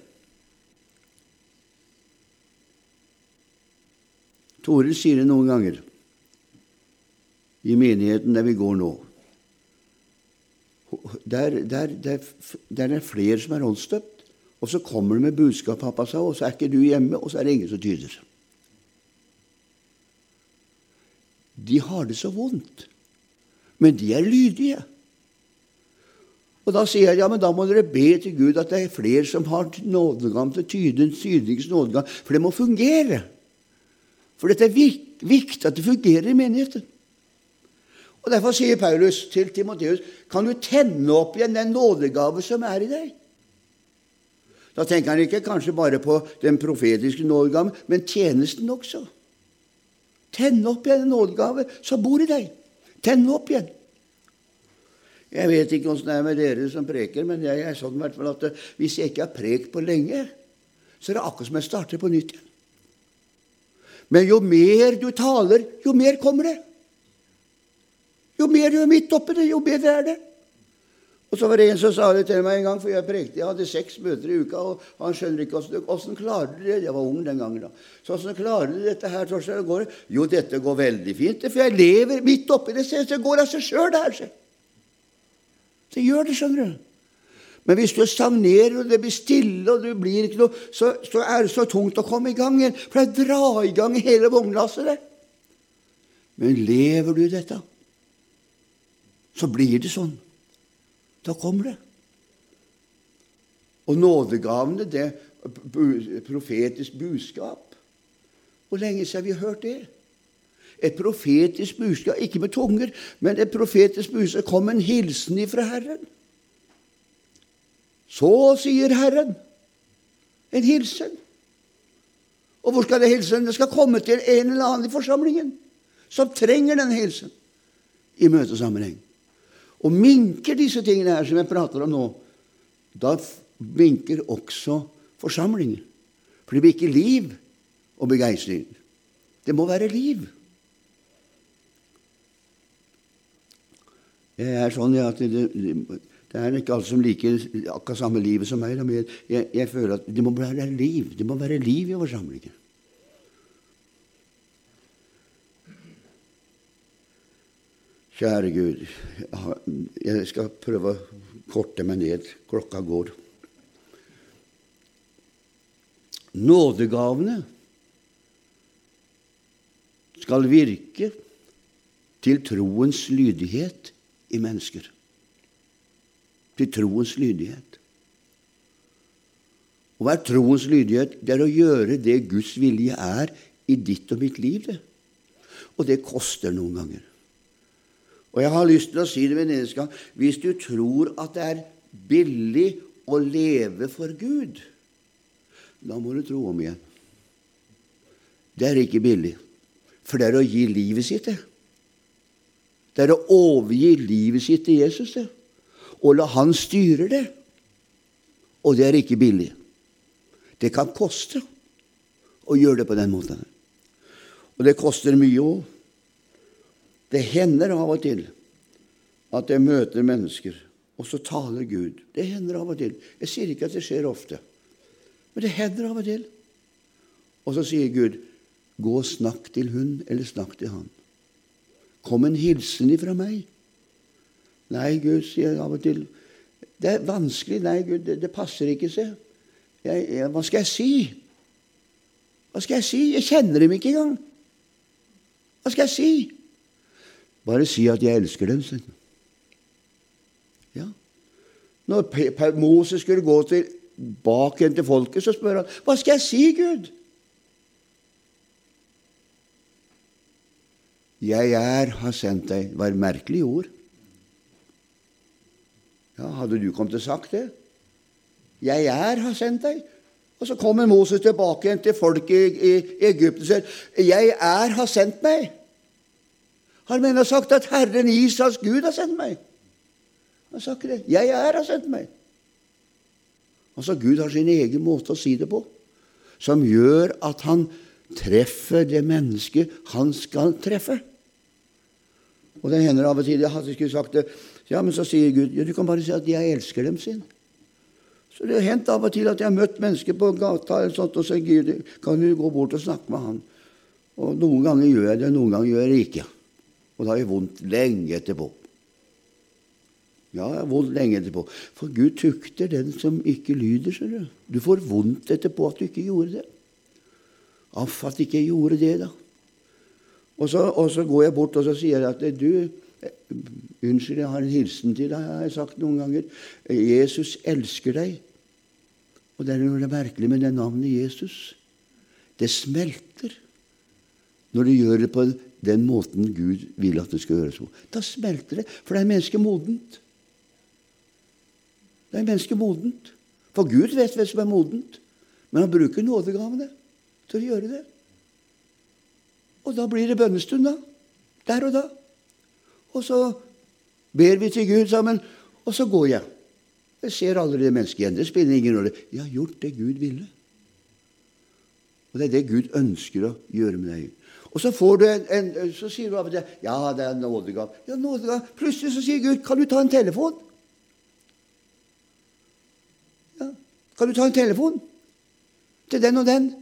Tore sier det noen ganger i menigheten der vi går nå. Der, der, der, der er det flere som er åndsdøpt, og så kommer de med budskap, pappa sa, og så er ikke du hjemme, og så er det ingen som tyder. De har det så vondt, men de er lydige. Og Da sier jeg ja, men da må dere be til Gud at det er flere som har nådegam til tydens nådegam, for det må fungere. For dette er viktig at det fungerer i menigheten. Og Derfor sier Paulus til Timoteus kan du tenne opp igjen den nådegave som er i deg. Da tenker han ikke kanskje bare på den profetiske nådegaven, men tjenesten også. Tenne opp igjen en nådegave som bor i deg. Tenne opp igjen. Jeg vet ikke åssen det er med dere som preker, men jeg er sånn at hvis jeg ikke har prekt på lenge, så er det akkurat som jeg starter på nytt igjen. Men jo mer du taler, jo mer kommer det. Jo mer du er midt oppi det, jo bedre er det. Og så var det en som sa det til meg en gang, for jeg prekte. Jeg hadde seks møter i uka, og han skjønner ikke åssen klarer du det? Jeg var ung den gangen, da. Så åssen klarer du dette her, Torstein? Går det? Jo, dette går veldig fint, for jeg lever midt oppi det. Så det går av seg sjøl, det her. Det gjør det, skjønner du. Men hvis du stagnerer, og det blir stille, og du blir ikke noe, så, så er det så tungt å komme i gang igjen. For det drar i gang hele vognlasset, det. Men lever du dette, så blir det sånn. Da kommer det. Og nådegavene, det profetisk budskap Hvor lenge siden vi har hørt det? Et profetisk budskap, ikke med tunger, men et profetisk budskap kom en hilsen ifra Herren. Så sier Herren. En hilsen. Og hvor skal det hilsen? Det skal komme til en eller annen i forsamlingen som trenger den hilsen i møtesammenheng og minker disse tingene her som jeg prater om nå, da minker også forsamlingen. For det blir ikke liv og begeistring. Det må være liv. Jeg er sånn at det, det, det er ikke alle som liker akkurat samme livet som meg. Men jeg, jeg, føler at det må være liv. Det må være liv i forsamlingen. Kjære Gud, jeg skal prøve å korte meg ned. Klokka går. Nådegavene skal virke til troens lydighet i mennesker. Til troens lydighet. Og hva er troens lydighet? Det er å gjøre det Guds vilje er i ditt og mitt liv. det. Og det koster noen ganger. Og jeg har lyst til å si det ved en eneste gang hvis du tror at det er billig å leve for Gud, da må du tro om igjen. Det er ikke billig, for det er å gi livet sitt, det. Det er å overgi livet sitt til Jesus, det. Og la Han styre det. Og det er ikke billig. Det kan koste å gjøre det på den måten. Og det koster mye òg. Det hender av og til at jeg møter mennesker, og så taler Gud. Det hender av og til. Jeg sier ikke at det skjer ofte, men det hender av og til. Og så sier Gud, 'Gå og snakk til hun, eller snakk til han'. Kom en hilsen ifra meg. Nei, Gud, sier jeg av og til. Det er vanskelig. Nei, Gud, det, det passer ikke, se. Jeg, jeg, hva skal jeg si? Hva skal jeg si? Jeg kjenner dem ikke engang. Hva skal jeg si? Bare si at 'jeg elsker dem', sier Ja. Når Moses skulle gå tilbake igjen til folket, så spør han 'Hva skal jeg si, Gud?' 'Jeg er har sendt deg' Det var merkelig ord. Ja, Hadde du kommet og sagt det? 'Jeg er har sendt deg'. Og så kommer Moses tilbake igjen til folket i, i Egypt og sier 'Jeg er har sendt meg'. Han mener sagt at Herren Israels Gud har sendt meg. Han sa ikke det. Jeg er har sendt meg. Altså, Gud har sin egen måte å si det på, som gjør at han treffer det mennesket han skal treffe. Og det hender av og til at jeg skulle sagt det, ja, men så sier Gud ja, du kan bare si at 'jeg elsker dem', sin. Så det har hendt av og til at jeg har møtt mennesker på gata eller sånt, og så Gud, kan du gå bort og snakke med han. Og Noen ganger gjør jeg det, noen ganger gjør jeg det ikke. Og da har jeg vondt lenge etterpå. Ja, jeg har vondt lenge etterpå. For Gud tukter den som ikke lyder, ser du. Du får vondt etterpå at du ikke gjorde det. Aff at ikke jeg gjorde det, da. Og så, og så, går jeg bort og så sier jeg at du Unnskyld, jeg har en hilsen til deg, har jeg sagt noen ganger. Jesus elsker deg. Og det er noe merkelig med det navnet Jesus. Det smelter når du gjør det på den måten Gud vil at det skal gjøres på. Da smelter det, for det er mennesket modent. Det er mennesket modent. For Gud vet hvem som er modent, men han bruker nådegavene til å gjøre det. Og da blir det bønnestund, da. Der og da. Og så ber vi til Gud sammen, og så går jeg. Jeg ser aldri det mennesket igjen. Det spiller ingen rolle. Jeg har gjort det Gud ville. Og det er det Gud ønsker å gjøre med deg. Og så, får du en, en, så sier du av og til 'Ja, det er nådegav'. Ja, nådegav. Plutselig så sier Gud 'Kan du ta en telefon?' Ja, 'Kan du ta en telefon til den og den?'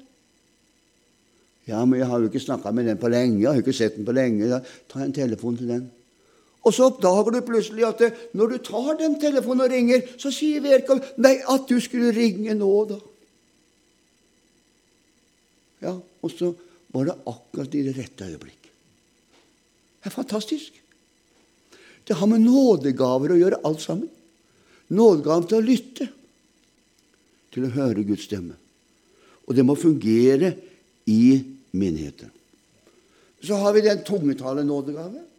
Ja, men jeg har jo ikke snakka med den på lenge. Jeg har jo ikke sett den på lenge. Ja, ta en telefon til den. Og så oppdager du plutselig at når du tar den telefonen og ringer, så sier vedkommende 'Nei, at du skulle ringe nå, da'. Ja, og så var det akkurat i det rette øyeblikk. Det er fantastisk. Det har med nådegaver å gjøre, alt sammen. Nådegaven til å lytte, til å høre Guds stemme. Og det må fungere i menigheten. Så har vi den tungetale nådegave.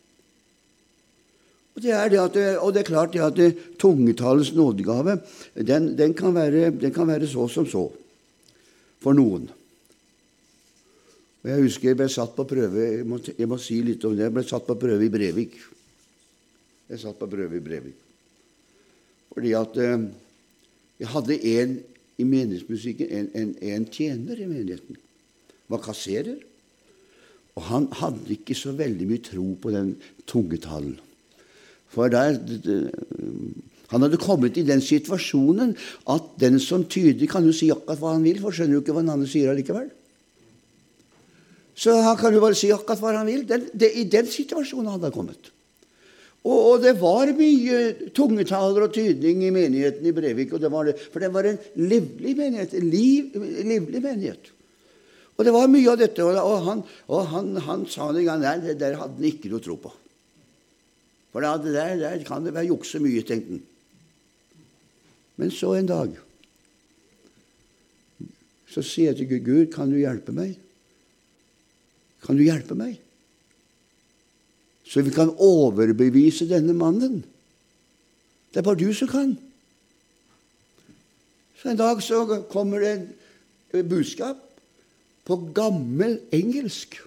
Og det er, det at, og det er klart det at tungetallets nådegave den, den, kan være, den kan være så som så for noen. Og Jeg husker jeg ble satt på prøve jeg må, jeg må, si litt om det. Jeg ble satt på prøve i Brevik. Jeg satt på prøve i Brevik. Fordi at eh, jeg hadde en i menighetsmusikken, en, en, en, tjener i menigheten. Var kasserer. Og han hadde ikke så veldig mye tro på den tungetalen. For der, han hadde kommet i den situasjonen at den som tyder, kan jo si akkurat hva han vil, for skjønner jo ikke hva den andre sier allikevel. Så han kan jo bare si akkurat hva han vil. Den, det, I den situasjonen han hadde kommet. Og, og, det var mye tungetaler og tydning i menigheten i Brevik. Det det, for det var en livlig menighet. En liv, livlig menighet. Og det var mye av dette. Og, og han, han, han, sa en gang nei, det der hadde han ikke noe tro på. For det der, der kan det være jukse mye, tenkte han. Men så en dag så sier jeg til Gud, Gud, kan du hjelpe meg? Kan du hjelpe meg? Så vi kan overbevise denne mannen. Det er bare du som kan. Så en dag så kommer det et budskap på gammel engelsk.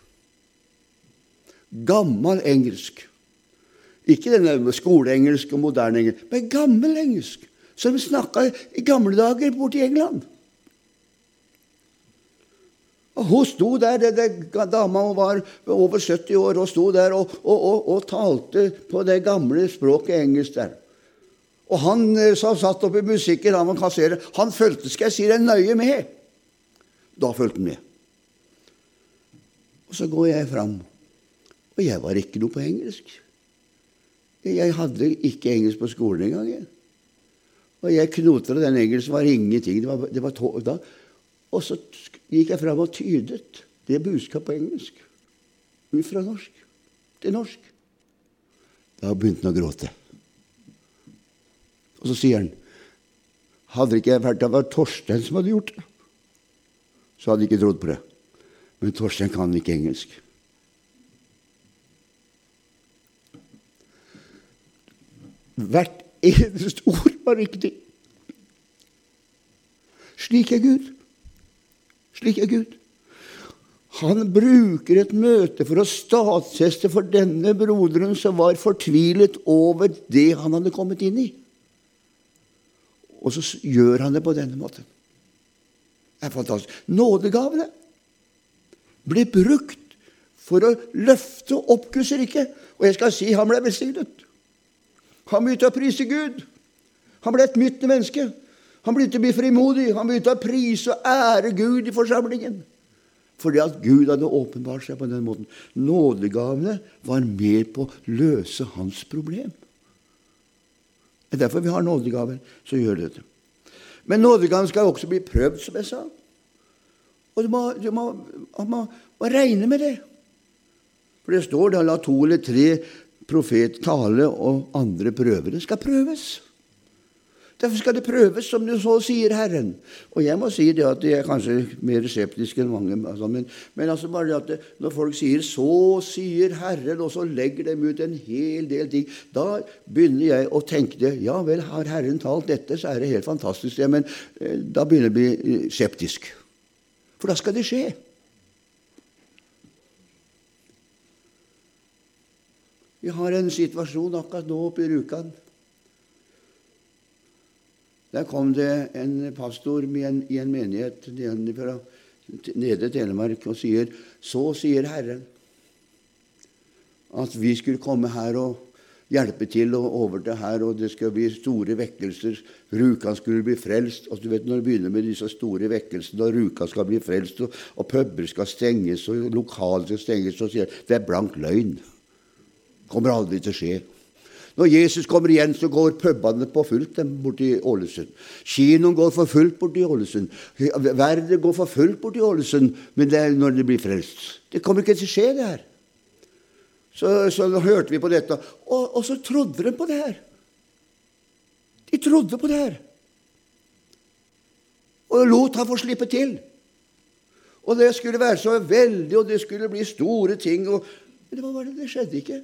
Gammel engelsk. Ikke denne skoleengelsk og moderne engelsk, men gammel engelsk. Som de snakka i gamle dager borte i England. Og Hun sto der, det, det, dama hun var over 70 år, og sto der og, og, og, og talte på det gamle språket engelsk der. Og han eh, som satt oppe i musikken, han var kasserer, han fulgte, skal jeg si det, nøye med. Da fulgte han med. Og så går jeg fram. Og jeg var ikke noe på engelsk. Jeg hadde ikke engelsk på skolen engang. Og jeg knotra den engelsken var ingenting. Det var, det var tog, da. Og så gikk jeg fram og tydet det budskapet på engelsk. Ut fra norsk til norsk. Da begynte han å gråte. Og så sier han hadde det ikke vært det var Torstein som hadde gjort det, så hadde jeg ikke trodd på det. Men Torstein kan ikke engelsk. Hvert eneste ord var riktig. Slik er Gud. Slik er Gud. Han bruker et møte for å stadfeste for denne broderen som var fortvilet over det han hadde kommet inn i. Og så gjør han det på denne måten. Det er fantastisk. Nådegavene ble brukt for å løfte opp Guds rike. Og jeg skal si han ble velsignet. Han begynte å prise Gud. Han ble et nytt menneske. Han begynte å bli frimodig. Han begynte å prise og ære Gud i forsamlingen. Fordi at Gud hadde åpenbart seg på den måten. Nådegavene var med på å løse hans problem. Det er derfor vi har nådegaver som gjør dette. Men nådegaven skal også bli prøvd, som jeg sa. Og du må, du må, må, må regne med det. For det står da la to eller tre profet tale, og andre prøver. Det skal prøves. Derfor skal det prøves, som du så sier Herren. Og jeg må si det at jeg er kanskje mer skeptisk enn mange. Altså, men, men, altså bare det at det, når folk sier 'så sier Herren', og så legger de ut en hel del ting, da begynner jeg å tenke det. Ja vel, har Herren talt dette, så er det helt fantastisk. Ja, men eh, da begynner jeg å bli skeptisk. For da skal det skje. Vi har en situasjon akkurat nå oppe i Rjukan. Der kom det en pastor en, i en menighet fra nede i Telemark og sier Så sier Herren at vi skulle komme her og hjelpe til og over til her, og det skal bli store vekkelser. Rjukan skulle bli frelst. og du vet Når det begynner med disse store vekkelsene, og Rjukan skal bli frelst, og, og puber skal stenges, og lokaler skal stenges, så sier det er blank løgn. Kommer aldri til å skje. Når Jesus kommer igjen, så går pubene på fullt borti Ålesund. Kinoen går for fullt borti Ålesund. Verden går for fullt borti Ålesund men det er når det blir frelst. Det kommer ikke til å skje, det her. Så, så hørte vi på dette, og, og, så trodde de på det her. De trodde på det her. Og lot ham få slippe til. Og det skulle være så veldig, og det skulle bli store ting. Og, men det, var, det skjedde ikke.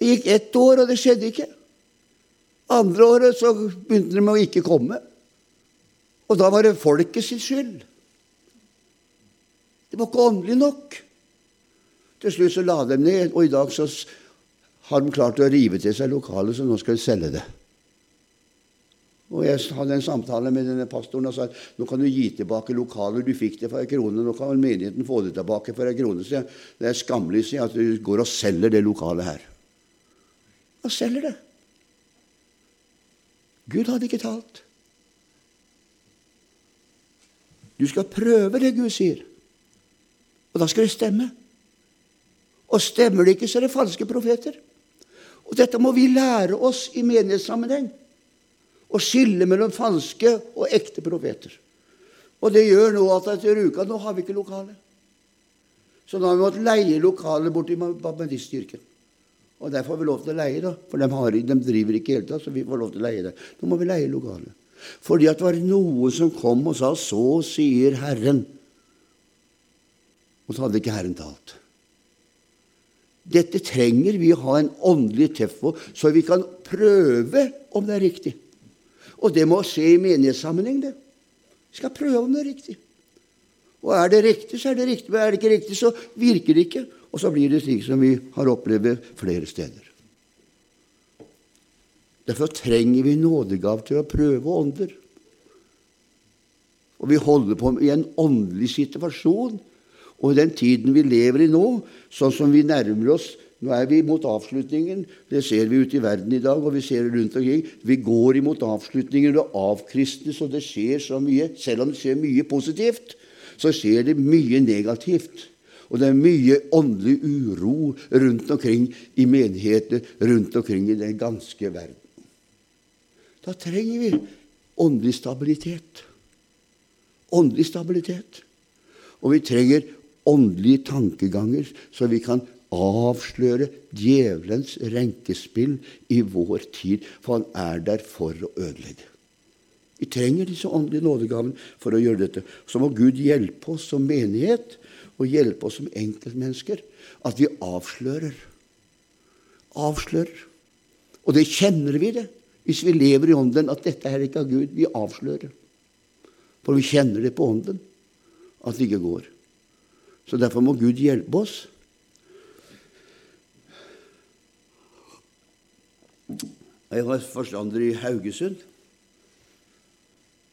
Det gikk ett år, og det skjedde ikke. Andre året så begynte de med å ikke komme. Og da var det folket sin skyld. Det var ikke åndelig nok. Til slutt så la de ned, og i dag så har de klart å rive til seg lokalet, så nå skal de selge det. Og Jeg hadde en samtale med denne pastoren og sa at nå kan du gi tilbake lokaler. Du fikk det for ei krone. Nå kan menigheten få det tilbake for ei krone. Så det er skammelig at du går og selger det lokalet her og selger det. Gud hadde ikke talt. Du skal prøve det Gud sier, og da skal det stemme. Og stemmer det ikke, så er det falske profeter. Og Dette må vi lære oss i menighetssammenheng. Å skille mellom falske og ekte profeter. Og det gjør nå at etter uka nå har vi ikke lokale. Så nå har vi måttet leie lokale borti baptistkirken. Og der får vi lov til å leie, da. For de, har, de driver ikke i hele tatt, så vi får lov til å leie det. Nå må vi leie lokalet. Fordi at det var noen som kom og sa 'Så sier Herren'. Og så hadde ikke Herren talt. Dette trenger vi å ha en åndelig tøff på, så vi kan prøve om det er riktig. Og det må skje i menighetssammenheng, det. Vi skal prøve om det er riktig. Og er det riktig, så er det riktig. Men er det ikke riktig, så virker det ikke. Og så blir det slik som vi har opplevd flere steder. Derfor trenger vi nådegav til å prøve ånder. Og vi holder på i en åndelig situasjon. Og i den tiden vi lever i nå, sånn som vi nærmer oss Nå er vi mot avslutningen. Det ser vi ute i verden i dag, og vi ser det rundt omkring. Vi går imot avslutningen og avkristnes, og det skjer så mye. Selv om det skjer mye positivt, så skjer det mye negativt. Og det er mye åndelig uro rundt omkring i menigheter rundt omkring i den ganske verden. Da trenger vi åndelig stabilitet. Åndelig stabilitet. Og vi trenger åndelige tankeganger, så vi kan avsløre djevelens renkespill i vår tid, for han er der for å ødelegge. Vi trenger disse åndelige nådegavene for å gjøre dette. Så må Gud hjelpe oss som menighet og hjelpe oss som enkeltmennesker. At vi avslører. Avslører. Og det kjenner vi det hvis vi lever i ånden, at dette er ikke av Gud. Vi avslører. For vi kjenner det på ånden at det ikke går. Så derfor må Gud hjelpe oss. Jeg var forstander i Haugesund.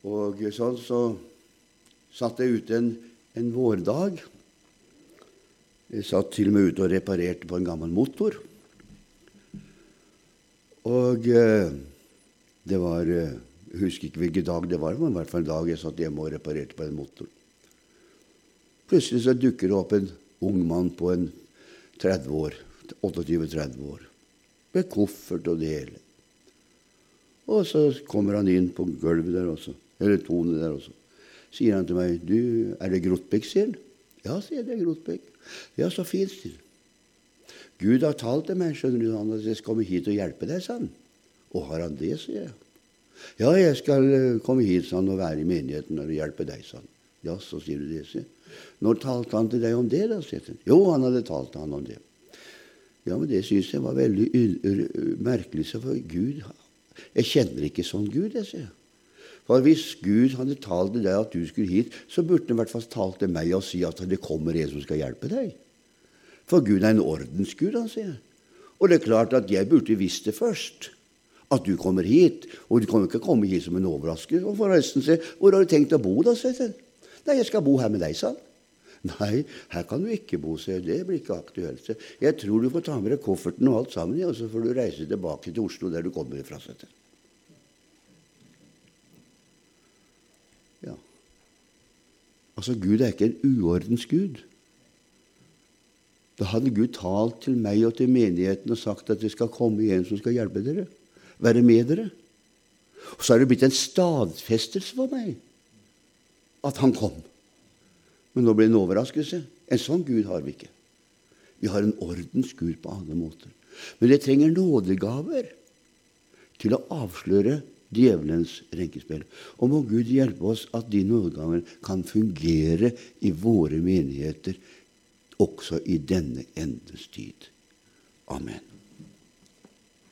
Og sånn så satt jeg ute en, en vårdag jeg satt til og med ute og reparerte på en gammel motor. Og eh, det var eh, Jeg husker ikke hvilken dag det var, men i hvert fall en dag jeg satt hjemme og reparerte på en motor. Plutselig så dukker det opp en ung mann på en 30 år, 28-30 år med koffert og det hele. Og så kommer han inn på gulvet der også, eller tonet der også. Sier han til meg, 'Du, er det Grotbekk', sier han. Ja, sier det Grotbekk. Ja, så fint. sier Gud har talt til meg, skjønner du, han at jeg skal komme hit og hjelpe deg, sa han. Og har han det, sier jeg. Ja, jeg skal eh, komme hit sa og være i menigheten og hjelpe deg, sa han. Ja, så sier du det, sier Når talte han til deg om det, da? sier han. Jo, han hadde talt til han om det. Ja, men det syns jeg var veldig merkelig, for Gud Jeg kjenner ikke sånn Gud, jeg, sier. For hvis Gud hadde talt til deg at du skulle hit, så burde han i hvert fall talt til meg og si at det kommer en som skal hjelpe deg. For Gud er en ordensgud, han sier. Og det er klart at jeg burde visst det først. At du kommer hit. Og du kan ikke komme hit som en overraskelse. Og forresten, se, hvor har du tenkt å bo, da? sier han. Nei, jeg skal bo her med deg, sa han. Nei, her kan du ikke bo, så det blir ikke aktuelt. Jeg tror du får ta med deg kofferten og alt sammen, og så får du reise tilbake til Oslo, der du kommer fra. Ja. Altså, Gud er ikke en uordens Gud. Da hadde Gud talt til meg og til menigheten og sagt at det skal komme en som skal hjelpe dere, være med dere. Og så har det blitt en stadfestelse for meg at han kom. Men nå blir det en overraskelse. En sånn Gud har vi ikke. Vi har en ordens Gud på alle måter. Men det trenger nådegaver til å avsløre djevelens renkespill. Og må Gud hjelpe oss at de nådegaver kan fungere i våre menigheter også i denne endes tid. Amen.